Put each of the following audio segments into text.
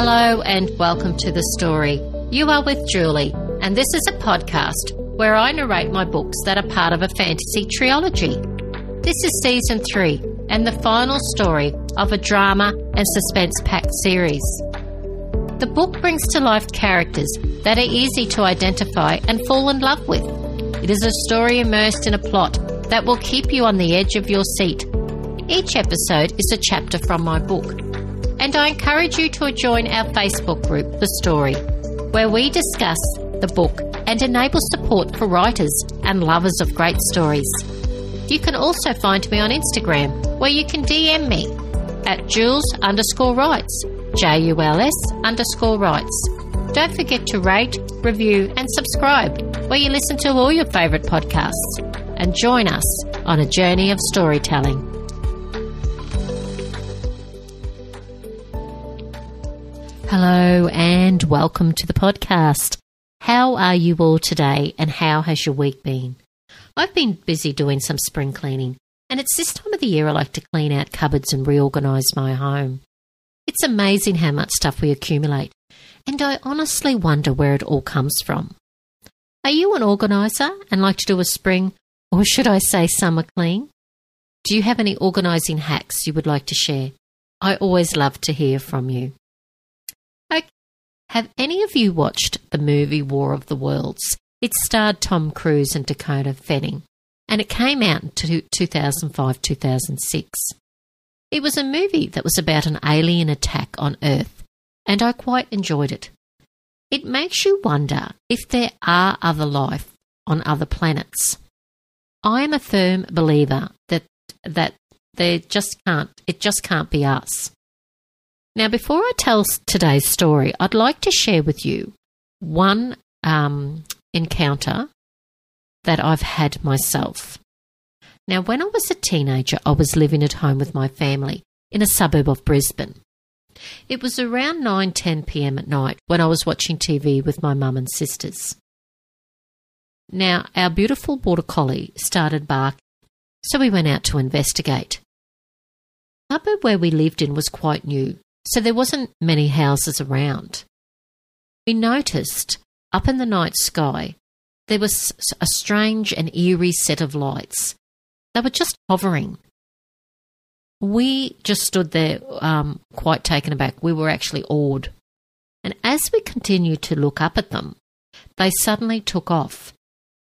Hello and welcome to the story. You are with Julie, and this is a podcast where I narrate my books that are part of a fantasy trilogy. This is season three and the final story of a drama and suspense packed series. The book brings to life characters that are easy to identify and fall in love with. It is a story immersed in a plot that will keep you on the edge of your seat. Each episode is a chapter from my book and I encourage you to join our Facebook group, The Story, where we discuss the book and enable support for writers and lovers of great stories. You can also find me on Instagram, where you can DM me at Jules underscore writes, J U L S underscore writes. Don't forget to rate, review, and subscribe where you listen to all your favourite podcasts. And join us on a journey of storytelling. Hello and welcome to the podcast. How are you all today and how has your week been? I've been busy doing some spring cleaning and it's this time of the year I like to clean out cupboards and reorganise my home. It's amazing how much stuff we accumulate and I honestly wonder where it all comes from. Are you an organiser and like to do a spring or should I say summer clean? Do you have any organising hacks you would like to share? I always love to hear from you. Have any of you watched the movie War of the Worlds? It starred Tom Cruise and Dakota Fanning, and it came out in 2005 2006. It was a movie that was about an alien attack on Earth, and I quite enjoyed it. It makes you wonder if there are other life on other planets. I am a firm believer that that there just can't it just can't be us. Now, before I tell today's story, I'd like to share with you one um, encounter that I've had myself. Now, when I was a teenager, I was living at home with my family in a suburb of Brisbane. It was around 9:10 p.m. at night when I was watching TV with my mum and sisters. Now, our beautiful border collie started barking, so we went out to investigate. The suburb where we lived in was quite new, so there wasn't many houses around. We noticed up in the night sky there was a strange and eerie set of lights. They were just hovering. We just stood there um, quite taken aback. We were actually awed. And as we continued to look up at them, they suddenly took off.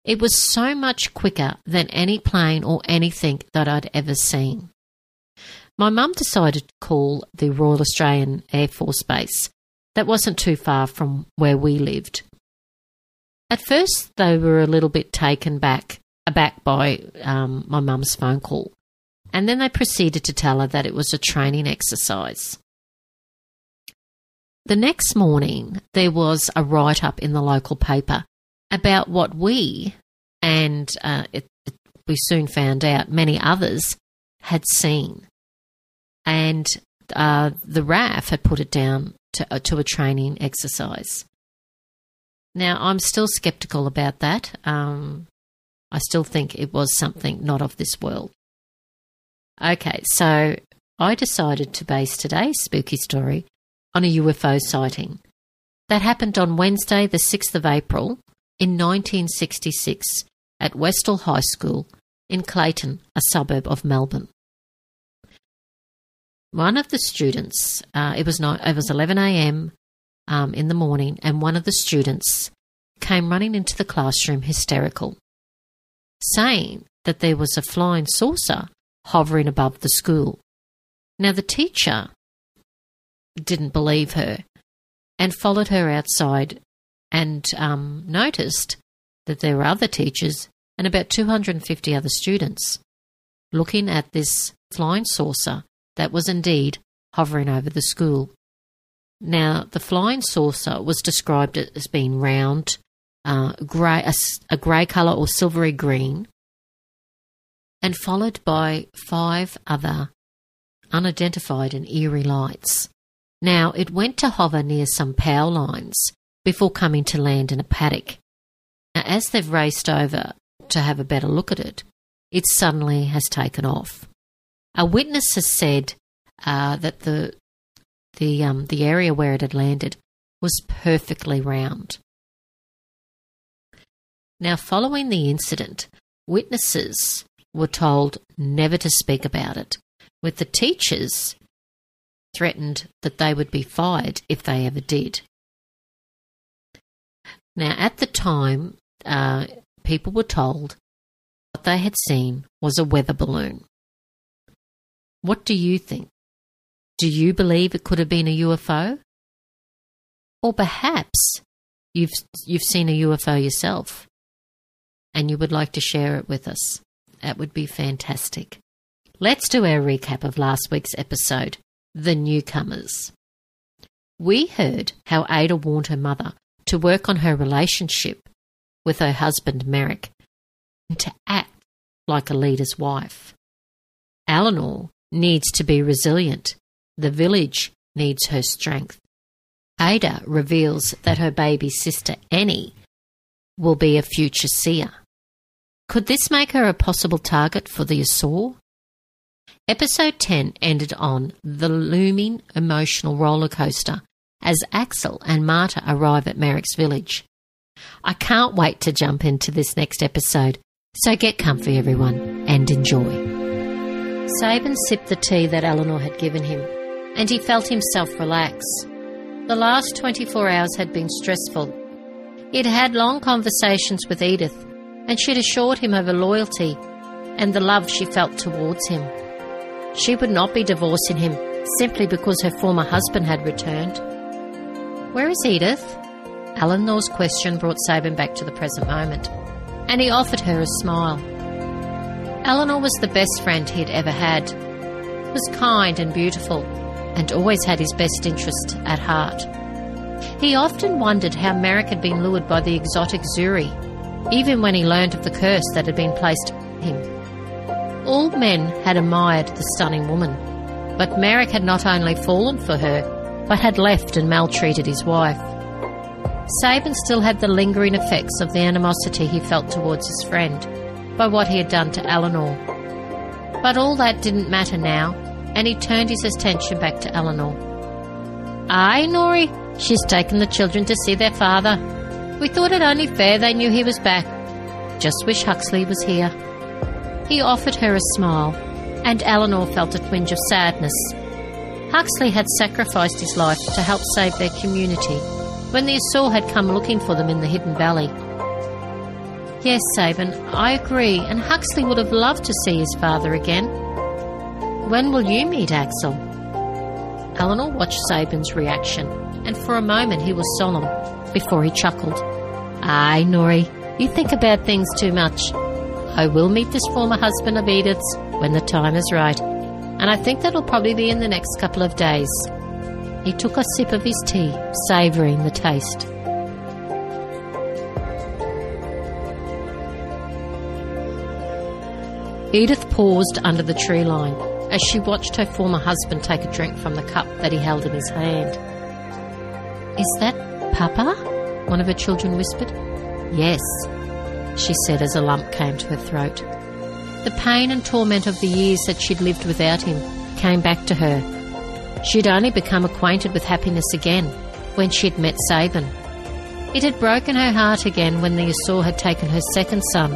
It was so much quicker than any plane or anything that I'd ever seen. My mum decided to call the Royal Australian Air Force Base. That wasn't too far from where we lived. At first, they were a little bit taken back aback by um, my mum's phone call, and then they proceeded to tell her that it was a training exercise. The next morning, there was a write up in the local paper about what we, and uh, it, it, we soon found out many others, had seen and uh, the RAF had put it down to, uh, to a training exercise. Now, I'm still skeptical about that. Um, I still think it was something not of this world. Okay, so I decided to base today's spooky story on a UFO sighting. That happened on Wednesday, the 6th of April in 1966 at Westall High School in Clayton, a suburb of Melbourne one of the students, uh, it was not, it was 11 a.m. Um, in the morning, and one of the students came running into the classroom hysterical, saying that there was a flying saucer hovering above the school. Now, the teacher didn't believe her and followed her outside and um, noticed that there were other teachers and about 250 other students looking at this flying saucer that was indeed hovering over the school. Now, the flying saucer was described as being round, uh, grey, a, a grey colour or silvery green, and followed by five other unidentified and eerie lights. Now, it went to hover near some power lines before coming to land in a paddock. Now, as they've raced over to have a better look at it, it suddenly has taken off. A witness has said uh, that the the um, the area where it had landed was perfectly round. Now, following the incident, witnesses were told never to speak about it, with the teachers threatened that they would be fired if they ever did. Now, at the time, uh, people were told what they had seen was a weather balloon. What do you think? Do you believe it could have been a UFO? Or perhaps you've, you've seen a UFO yourself and you would like to share it with us. That would be fantastic. Let's do our recap of last week's episode The Newcomers. We heard how Ada warned her mother to work on her relationship with her husband Merek and to act like a leader's wife. Elenore needs to be resilient. The village needs her strength. Ada reveals that her baby sister Annie will be a future seer. Could this make her a possible target for the Asur? Episode 10 ended on the looming emotional roller coaster as Axel and Marta arrive at Merek's village. I can't wait to jump into this next episode, so get comfy, everyone, and enjoy. Sabin sipped the tea that Elenore had given him, and he felt himself relax. The last 24 hours had been stressful. He'd had long conversations with Edyth, and she'd assured him of her loyalty and the love she felt towards him. She would not be divorcing him simply because her former husband had returned. Where is Edyth? Elenore's question brought Sabin back to the present moment, and he offered her a smile. Elenore was the best friend he'd ever had, was kind and beautiful, and always had his best interest at heart. He often wondered how Merek had been lured by the exotic Zuri, even when he learned of the curse that had been placed on him. All men had admired the stunning woman, but Merek had not only fallen for her, but had left and maltreated his wife. Sabin still had the lingering effects of the animosity he felt towards his friend by what he had done to Elenore. But all that didn't matter now, and he turned his attention back to Elenore. Aye, Nori, she's taken the children to see their father. We thought it only fair they knew he was back. Just wish Huxley was here. He offered her a smile, and Elenore felt a twinge of sadness Huxley had sacrificed his life to help save their community when the Asur had come looking for them in the Hidden Valley. Yes, Sabin, I agree, and Huxley would have loved to see his father again. When will you meet Axel? Elenore watched Sabin's reaction, and for a moment he was solemn before he chuckled. Aye, Nori, you think about things too much. I will meet this former husband of Edyth's when the time is right and I think that'll probably be in the next couple of days. He took a sip of his tea, savouring the taste. Edyth paused under the tree line as she watched her former husband take a drink from the cup that he held in his hand. Is that Papa? One of her children whispered. Yes, she said as a lump came to her throat. The pain and torment of the years that she'd lived without him came back to her. She'd only become acquainted with happiness again when she'd met Sabin. It had broken her heart again when the Asur had taken her second son,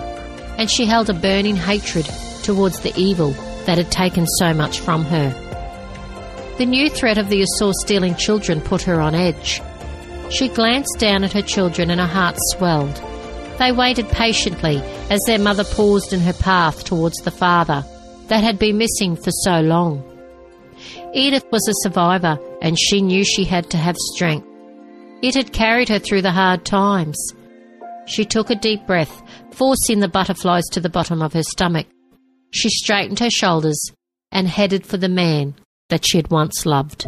and she held a burning hatred towards the evil that had taken so much from her. The new threat of the Asur stealing children put her on edge. She glanced down at her children and her heart swelled. They waited patiently as their mother paused in her path towards the father that had been missing for so long. Edyth was a survivor and she knew she had to have strength. It had carried her through the hard times. She took a deep breath, forcing the butterflies to the bottom of her stomach. She straightened her shoulders and headed for the man that she had once loved.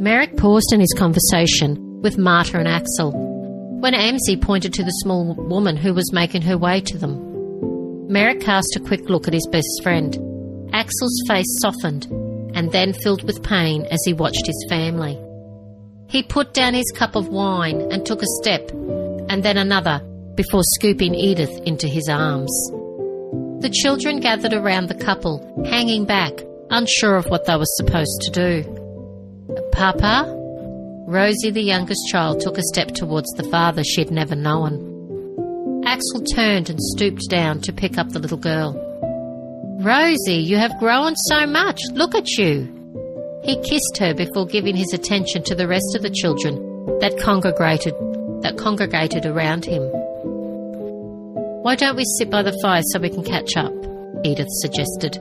Merek paused in his conversation with Marta and Axel when Amsey pointed to the small woman who was making her way to them. Merek cast a quick look at his best friend. Axel's face softened and then filled with pain as he watched his family. He put down his cup of wine and took a step, and then another, before scooping Edyth into his arms. The children gathered around the couple, hanging back, unsure of what they were supposed to do. Papa? Rosie, the youngest child, took a step towards the father she'd never known. Axel turned and stooped down to pick up the little girl. Rosie, you have grown so much. Look at you. He kissed her before giving his attention to the rest of the children that congregated that congregated around him. Why don't we sit by the fire so we can catch up? Edyth suggested.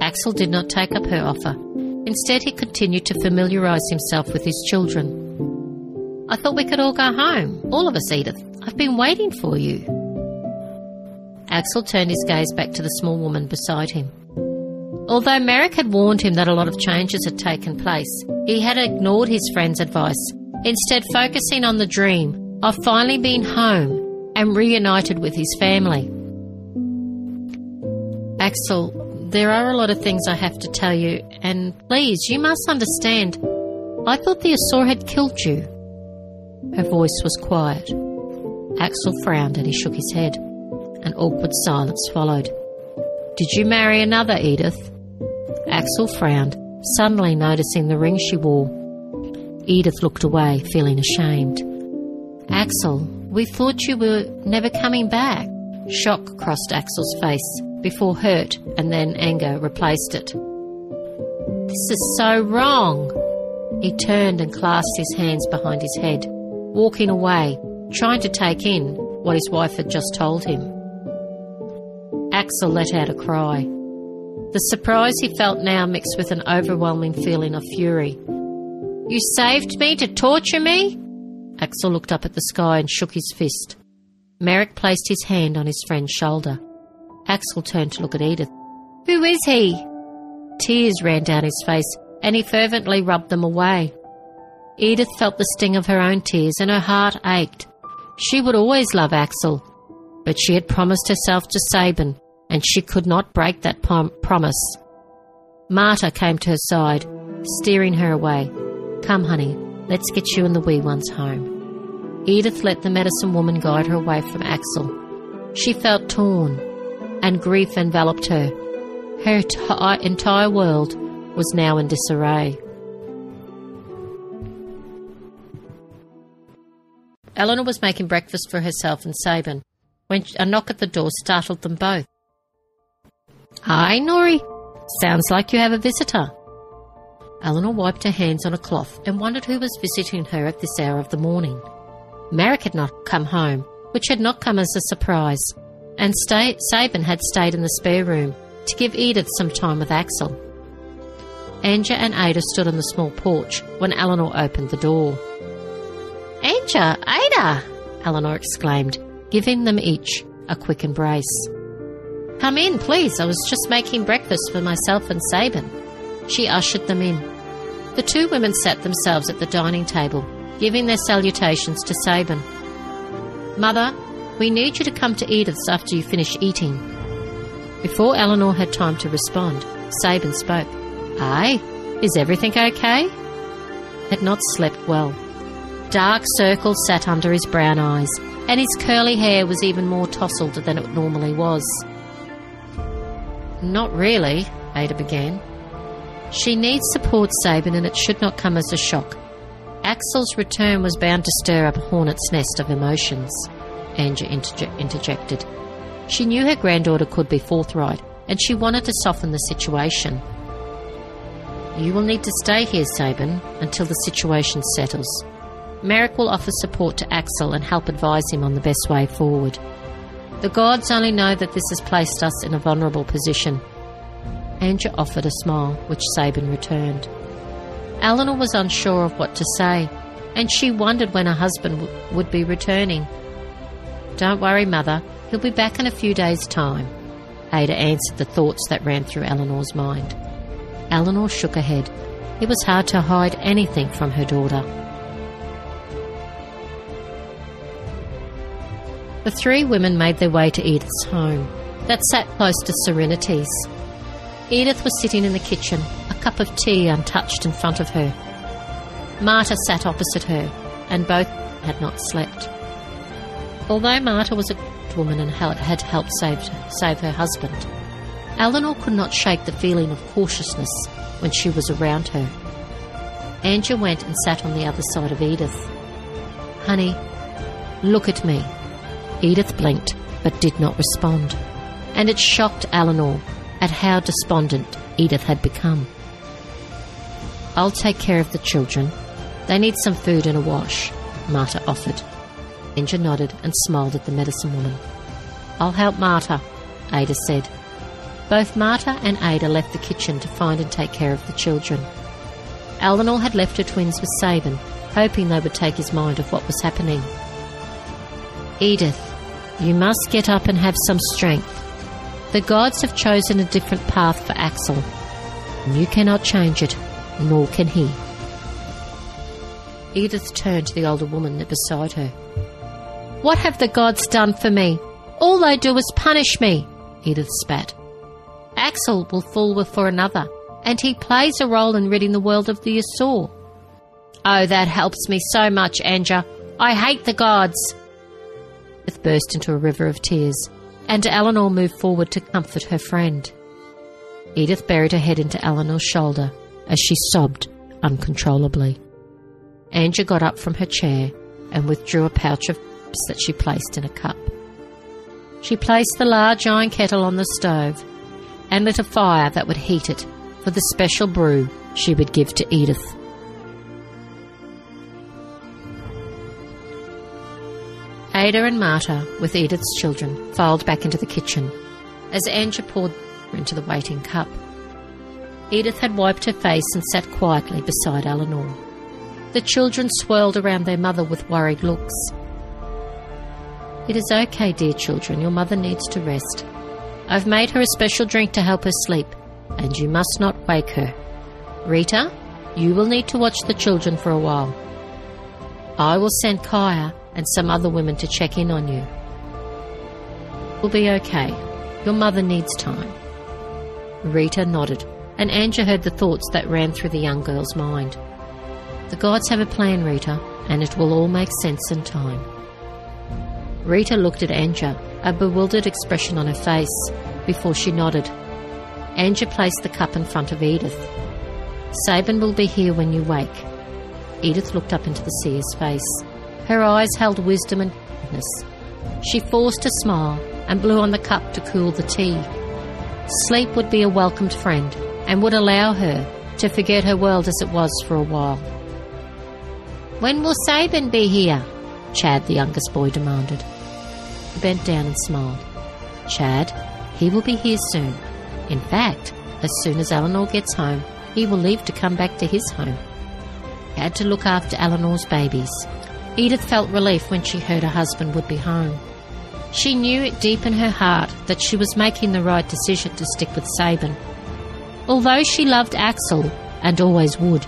Axel did not take up her offer. Instead, he continued to familiarise himself with his children. I thought we could all go home. All of us, Edyth. I've been waiting for you. Axel turned his gaze back to the small woman beside him. Although Merek had warned him that a lot of changes had taken place, he had ignored his friend's advice, instead, focusing on the dream of finally being home and reunited with his family. Axel, there are a lot of things I have to tell you, and please, you must understand. I thought the Asur had killed you. Her voice was quiet. Axel frowned and he shook his head. An awkward silence followed. Did you marry another, Edyth? Axel frowned, suddenly noticing the ring she wore. Edyth looked away, feeling ashamed. Axel, we thought you were never coming back. Shock crossed Axel's face before hurt and then anger replaced it. This is so wrong. He turned and clasped his hands behind his head, walking away, trying to take in what his wife had just told him. Axel let out a cry. The surprise he felt now mixed with an overwhelming feeling of fury. You saved me to torture me? Axel looked up at the sky and shook his fist. Merek placed his hand on his friend's shoulder. Axel turned to look at Edyth. Who is he? Tears ran down his face, and he fervently rubbed them away. Edith felt the sting of her own tears, and her heart ached. She would always love Axel, but she had promised herself to Sabin, and she could not break that prom- promise. Marta came to her side, steering her away. Come, honey, let's get you and the wee ones home. Edyth let the medicine woman guide her away from Axel. She felt torn, and grief enveloped her. Her t- entire world was now in disarray. Elenore was making breakfast for herself and Sabin when a knock at the door startled them both. Hi, Nori. Sounds like you have a visitor. Elenore wiped her hands on a cloth and wondered who was visiting her at this hour of the morning. Merek had not come home, which had not come as a surprise, and stay- Sabin had stayed in the spare room to give Edyth some time with Axel. Anja and Ada stood on the small porch when Elenore opened the door. Anja, Ada! Elenore exclaimed, giving them each a quick embrace. Come in, please. I was just making breakfast for myself and Sabin. She ushered them in. The two women sat themselves at the dining table, giving their salutations to Sabin. Mother, we need you to come to Edyth's after you finish eating. Before Elenore had time to respond, Sabin spoke. Aye, is everything okay? Had not slept well. Dark circles sat under his brown eyes, and his curly hair was even more tousled than it normally was. Not really, Ada began. She needs support, Sabin, and it should not come as a shock. Axel's return was bound to stir up a hornet's nest of emotions, Anja interje- interjected. She knew her granddaughter could be forthright, and she wanted to soften the situation. You will need to stay here, Sabin, until the situation settles. Merek will offer support to Axel and help advise him on the best way forward. The gods only know that this has placed us in a vulnerable position. Anja offered a smile, which Sabin returned. Elenore was unsure of what to say, and she wondered when her husband w- would be returning. Don't worry, Mother, he'll be back in a few days' time. Ada answered the thoughts that ran through Elenore's mind. Elenore shook her head. It was hard to hide anything from her daughter. The three women made their way to Edyth's home, that sat close to Serenity's. Edyth was sitting in the kitchen, a cup of tea untouched in front of her. Marta sat opposite her, and both had not slept. Although Marta was devout woman and had helped save, save her husband. Elenore could not shake the feeling of cautiousness when she was around her. Angia went and sat on the other side of Edyth. Honey, look at me. Edyth blinked but did not respond, and it shocked Elenore at how despondent Edyth had become. I'll take care of the children. They need some food and a wash, Marta offered. Angia nodded and smiled at the medicine woman. I'll help Marta, Ada said. Both Marta and Ada left the kitchen to find and take care of the children. Elenore had left her twins with Sabin, hoping they would take his mind off what was happening. Edyth, you must get up and have some strength. The gods have chosen a different path for Axel. And you cannot change it, nor can he. Edyth turned to the older woman beside her. What have the gods done for me? All they do is punish me, Edyth spat. Axel will fall for another, and he plays a role in ridding the world of the Asur. Oh, that helps me so much, Anja. I hate the gods. Edyth burst into a river of tears, and Elenore moved forward to comfort her friend. Edyth buried her head into Elenore's shoulder as she sobbed uncontrollably. Angia got up from her chair and withdrew a pouch of herbs that she placed in a cup. She placed the large iron kettle on the stove and lit a fire that would heat it for the special brew she would give to Edyth. Ada and Marta, with Edyth's children, filed back into the kitchen as Angia poured into the waiting cup. Edyth had wiped her face and sat quietly beside Elenore. The children swirled around their mother with worried looks. It is okay, dear children, your mother needs to rest. I've made her a special drink to help her sleep, and you must not wake her. Rita, you will need to watch the children for a while. I will send Kaya and some other women to check in on you. We'll be okay. Your mother needs time. Rita nodded, and Angia heard the thoughts that ran through the young girl's mind. The gods have a plan, Rita, and it will all make sense in time. Rita looked at Angia, a bewildered expression on her face, before she nodded. Angia placed the cup in front of Edyth. Sabin will be here when you wake. Edyth looked up into the seer's face. Her eyes held wisdom and goodness. She forced a smile and blew on the cup to cool the tea. Sleep would be a welcomed friend and would allow her to forget her world as it was for a while. When will Sabin be here? Chad, the youngest boy, demanded. He bent down and smiled. Chad, he will be here soon. In fact, as soon as Elenore gets home, he will leave to come back to his home. He had to look after Elenore's babies. Edyth felt relief when she heard her husband would be home. She knew it deep in her heart that she was making the right decision to stick with Sabin. Although she loved Axel, and always would,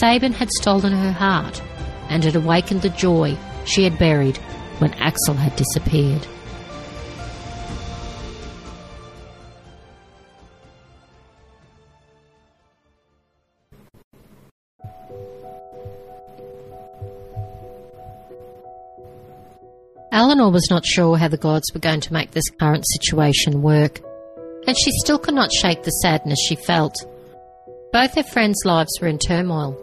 Sabin had stolen her heart and had awakened the joy she had buried when Axel had disappeared. Elenore was not sure how the gods were going to make this current situation work, and she still could not shake the sadness she felt. Both her friends' lives were in turmoil,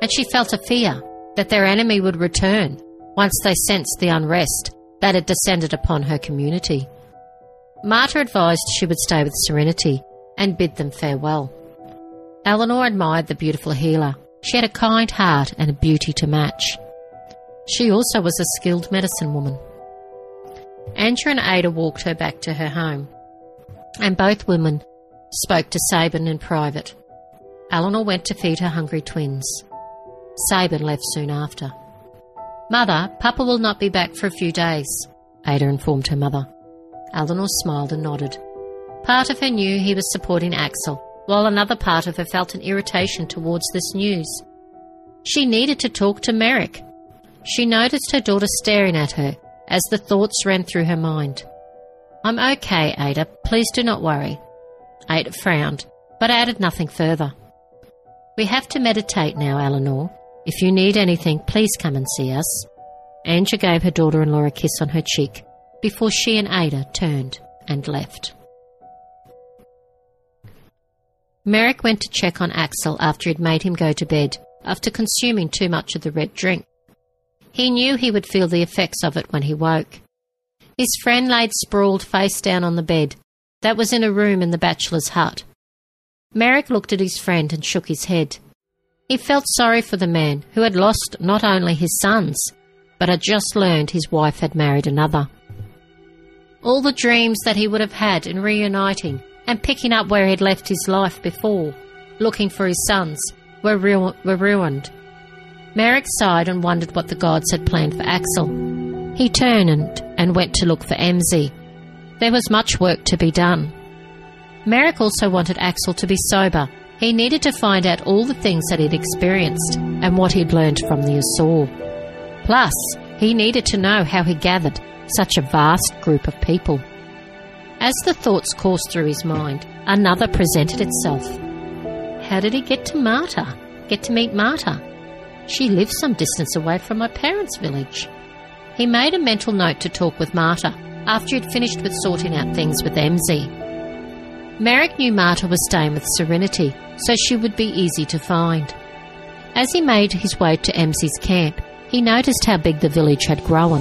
and she felt a fear that their enemy would return once they sensed the unrest that had descended upon her community. Marta advised she would stay with Serenity and bid them farewell. Elenore admired the beautiful healer. She had a kind heart and a beauty to match. She also was a skilled medicine woman. Angia and Ada walked her back to her home, and both women spoke to Sabin in private. Elenore went to feed her hungry twins. Sabin left soon after. Mother, Papa will not be back for a few days, Ada informed her mother. Elenore smiled and nodded. Part of her knew he was supporting Axel, while another part of her felt an irritation towards this news. She needed to talk to Merek. She noticed her daughter staring at her as the thoughts ran through her mind. I'm okay, Ada. Please do not worry. Ada frowned, but added nothing further. We have to meditate now, Elenore. If you need anything, please come and see us. Angia gave her daughter in law a kiss on her cheek before she and Ada turned and left. Merek went to check on Axel after he'd made him go to bed after consuming too much of the red drink. He knew he would feel the effects of it when he woke. His friend laid sprawled face down on the bed that was in a room in the bachelor's hut. Merek looked at his friend and shook his head. He felt sorry for the man who had lost not only his sons, but had just learned his wife had married another. All the dreams that he would have had in reuniting and picking up where he'd left his life before, looking for his sons, were, ru- were ruined. Merek sighed and wondered what the gods had planned for Axel. He turned and went to look for Emsie. There was much work to be done. Merek also wanted Axel to be sober. He needed to find out all the things that he'd experienced and what he'd learned from the Asur. Plus, he needed to know how he gathered such a vast group of people. As the thoughts coursed through his mind, another presented itself. How did he get to Marta? Get to meet Marta? She lives some distance away from my parents' village. He made a mental note to talk with Marta after he'd finished with sorting out things with Emsie. Merek knew Marta was staying with Serenity, so she would be easy to find. As he made his way to Emsie's camp, he noticed how big the village had grown.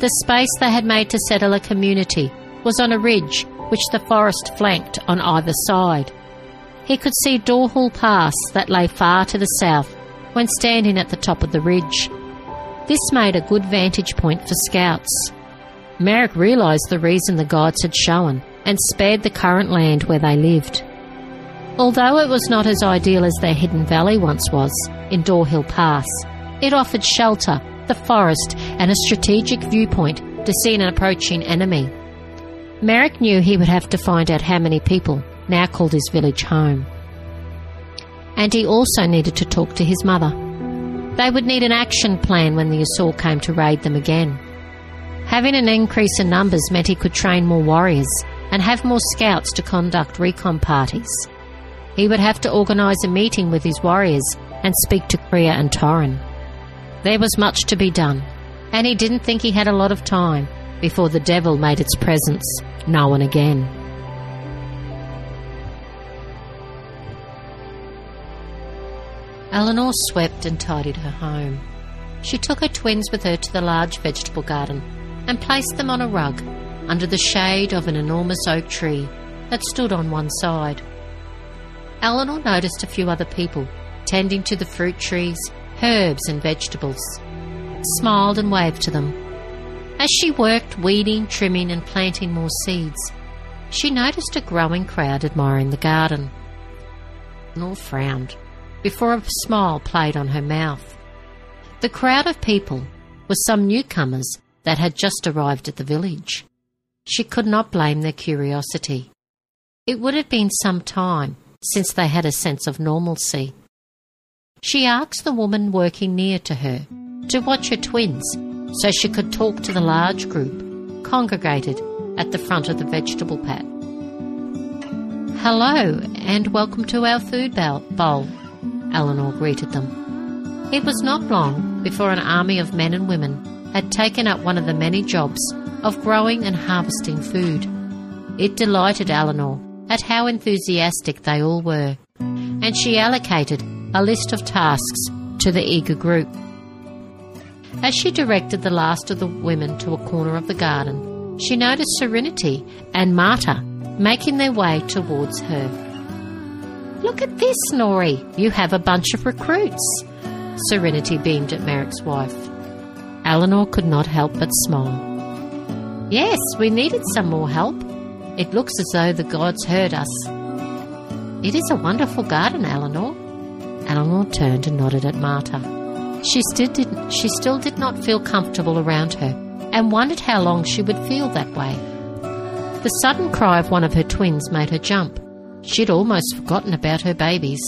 The space they had made to settle a community was on a ridge which the forest flanked on either side. He could see Dorhul Pass that lay far to the south when standing at the top of the ridge. This made a good vantage point for scouts. Merek realised the reason the gods had shown and spared the current land where they lived. Although it was not as ideal as their hidden valley once was in Dorhill Pass, it offered shelter, the forest, and a strategic viewpoint to see an approaching enemy. Merek knew he would have to find out how many people now called his village home. And he also needed to talk to his mother. They would need an action plan when the Asur came to raid them again. Having an increase in numbers meant he could train more warriors and have more scouts to conduct recon parties. He would have to organise a meeting with his warriors and speak to Kriya and Torrin. There was much to be done, and he didn't think he had a lot of time before the devil made its presence known again. Elenore swept and tidied her home. She took her twins with her to the large vegetable garden and placed them on a rug under the shade of an enormous oak tree that stood on one side. Elenore noticed a few other people tending to the fruit trees, herbs, and vegetables, smiled and waved to them. As she worked weeding, trimming, and planting more seeds, she noticed a growing crowd admiring the garden. Elenore frowned before a smile played on her mouth. The crowd of people were some newcomers that had just arrived at the village. She could not blame their curiosity. It would have been some time since they had a sense of normalcy. She asked the woman working near to her to watch her twins so she could talk to the large group congregated at the front of the vegetable pat. Hello, and welcome to our food bowl, Elenore greeted them. It was not long before an army of men and women had taken up one of the many jobs of growing and harvesting food. It delighted Elenore at how enthusiastic they all were, and she allocated a list of tasks to the eager group. As she directed the last of the women to a corner of the garden, she noticed Serenity and Marta making their way towards her. Look at this, Nori. You have a bunch of recruits. Serenity beamed at Merek's wife. Elenore could not help but smile. Yes, we needed some more help. It looks as though the gods heard us. It is a wonderful garden, Elenore. Elenore turned and nodded at Marta. She still, did, she still did not feel comfortable around her and wondered how long she would feel that way. The sudden cry of one of her twins made her jump. She'd almost forgotten about her babies.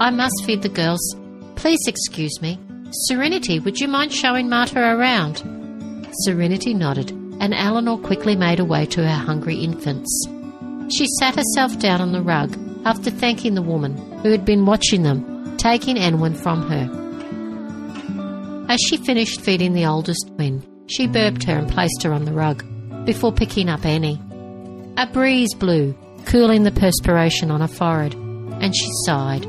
I must feed the girls. Please excuse me. Serenity, would you mind showing Marta around? Serenity nodded, and Elenore quickly made her way to her hungry infants. She sat herself down on the rug after thanking the woman who had been watching them, taking Enwin from her. As she finished feeding the oldest twin, She burped her and placed her on the rug before picking up Annie. A breeze blew, cooling the perspiration on her forehead, and she sighed.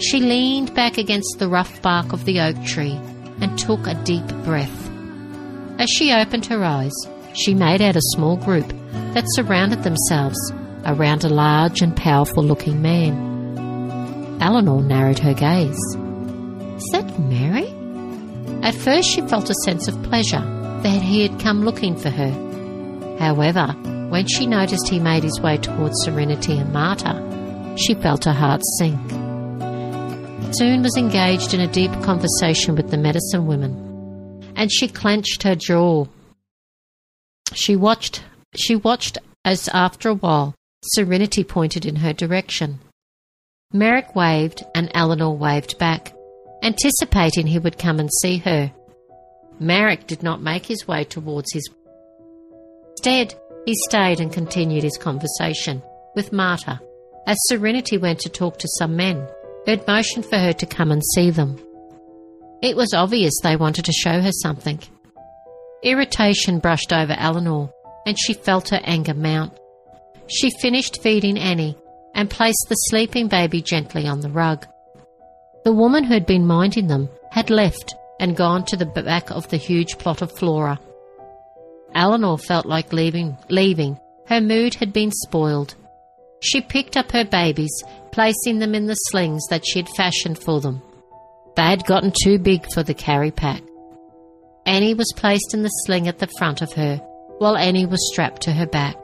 She leaned back against the rough bark of the oak tree and took a deep breath. As she opened her eyes, she made out a small group that surrounded themselves around a large and powerful looking man. Elenore narrowed her gaze. Is that Merek? At first, she felt a sense of pleasure that he had come looking for her. However, when she noticed he made his way towards Serenity and Marta, she felt her heart sink. Soon was engaged in a deep conversation with the medicine women, and she clenched her jaw. She watched she watched as after a while Serenity pointed in her direction. Merek waved and Elenore waved back, anticipating he would come and see her. Merek did not make his way towards his. Instead, he stayed and continued his conversation with Marta as Serenity went to talk to some men had motioned for her to come and see them. It was obvious they wanted to show her something. Irritation brushed over Elenore, and she felt her anger mount. She finished feeding Annie and placed the sleeping baby gently on the rug. The woman who had been minding them had left and gone to the back of the huge plot of flora. Elenore felt like leaving, leaving. Her mood had been spoiled. She picked up her babies, placing them in the slings that she had fashioned for them. They had gotten too big for the carry pack. Annie was placed in the sling at the front of her, while Annie was strapped to her back.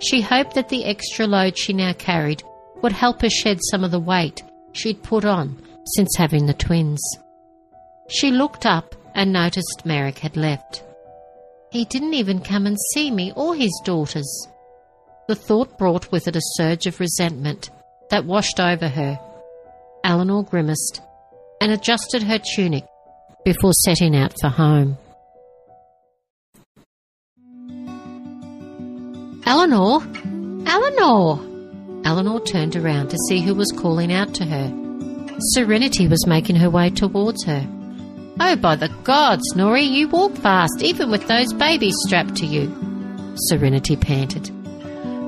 She hoped that the extra load she now carried would help her shed some of the weight she'd put on since having the twins. She looked up and noticed Merek had left. He didn't even come and see me or his daughters. The thought brought with it a surge of resentment that washed over her. Elenore grimaced and adjusted her tunic before setting out for home. Elenore! Elenore! Elenore turned around to see who was calling out to her. Serenity was making her way towards her. Oh, by the gods, Nori, you walk fast, even with those babies strapped to you. Serenity panted.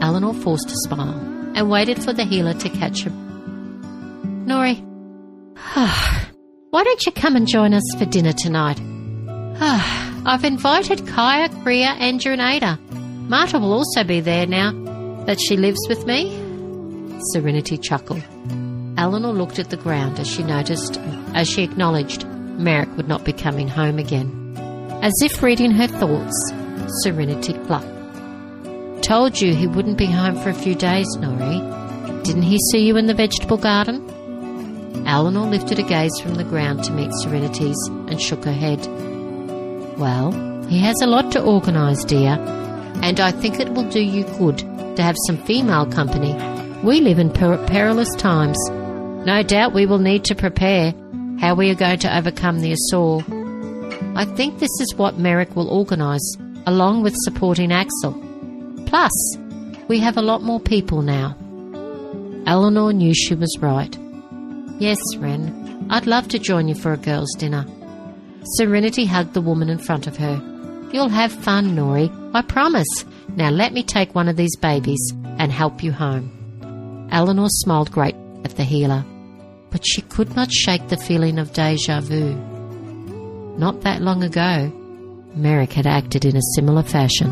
Elenore forced a smile and waited for the healer to catch her. Nori, why don't you come and join us for dinner tonight? I've invited Kaya, Kriya, Andrew, and Ada. Marta will also be there now that she lives with me. Serenity chuckled. Elenore looked at the ground as she noticed, as she acknowledged, Merek would not be coming home again. As if reading her thoughts, Serenity clucked. Told you he wouldn't be home for a few days, Nori. Didn't he see you in the vegetable garden? Elenore lifted a gaze from the ground to meet Serenity's and shook her head. Well, he has a lot to organise, dear, and I think it will do you good to have some female company. We live in per- perilous times. No doubt we will need to prepare how we are going to overcome the Asur. I think this is what Merek will organise, along with supporting Axel. Plus, we have a lot more people now. Elenore knew she was right. Yes, Wren, I'd love to join you for a girls' dinner. Serenity hugged the woman in front of her. You'll have fun, Nori, I promise. Now let me take one of these babies and help you home. Elenore smiled great at the healer but she could not shake the feeling of deja vu. Not that long ago, Merek had acted in a similar fashion.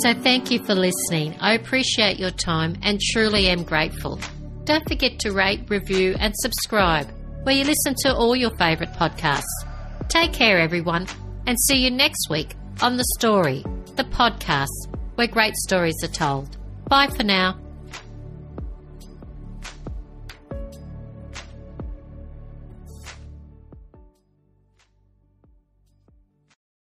So thank you for listening. I appreciate your time and truly am grateful. Don't forget to rate, review, and subscribe where you listen to all your favourite podcasts. Take care, everyone, and see you next week on The Story, the podcast where great stories are told. Bye for now.